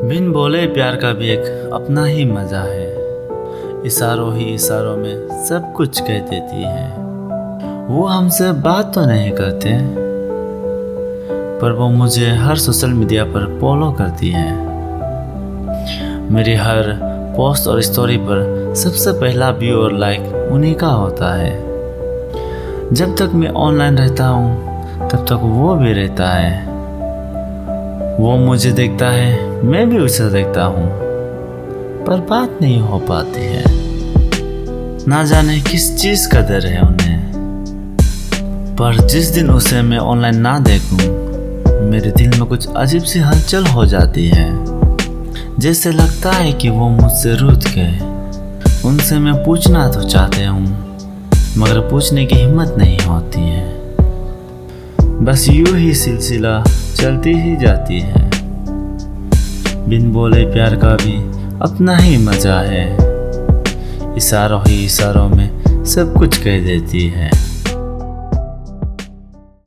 बिन बोले प्यार का भी एक अपना ही मज़ा है। इशारों ही इशारों में सब कुछ कह देती है। वो हमसे बात तो नहीं करते, पर वो मुझे हर सोशल मीडिया पर फॉलो करती है। मेरी हर पोस्ट और स्टोरी पर सबसे पहला व्यू और लाइक उन्हीं का होता है। जब तक मैं ऑनलाइन रहता हूँ, तब तक वो भी रहता है। वो मुझे देखता है मैं भी उसे देखता हूँ, पर बात नहीं हो पाती है। ना जाने किस चीज़ का डर है उन्हें। पर जिस दिन उसे मैं ऑनलाइन ना देखूँ, मेरे दिल में कुछ अजीब सी हलचल हो जाती है। जैसे लगता है कि वो मुझसे रूठ गए। उनसे मैं पूछना तो चाहते हूँ, मगर पूछने की हिम्मत नहीं होती है। बस यूँ ही सिलसिला चलती ही जाती है। बिन बोले प्यार का भी अपना ही मज़ा है। इशारों ही इशारों में सब कुछ कह देती है।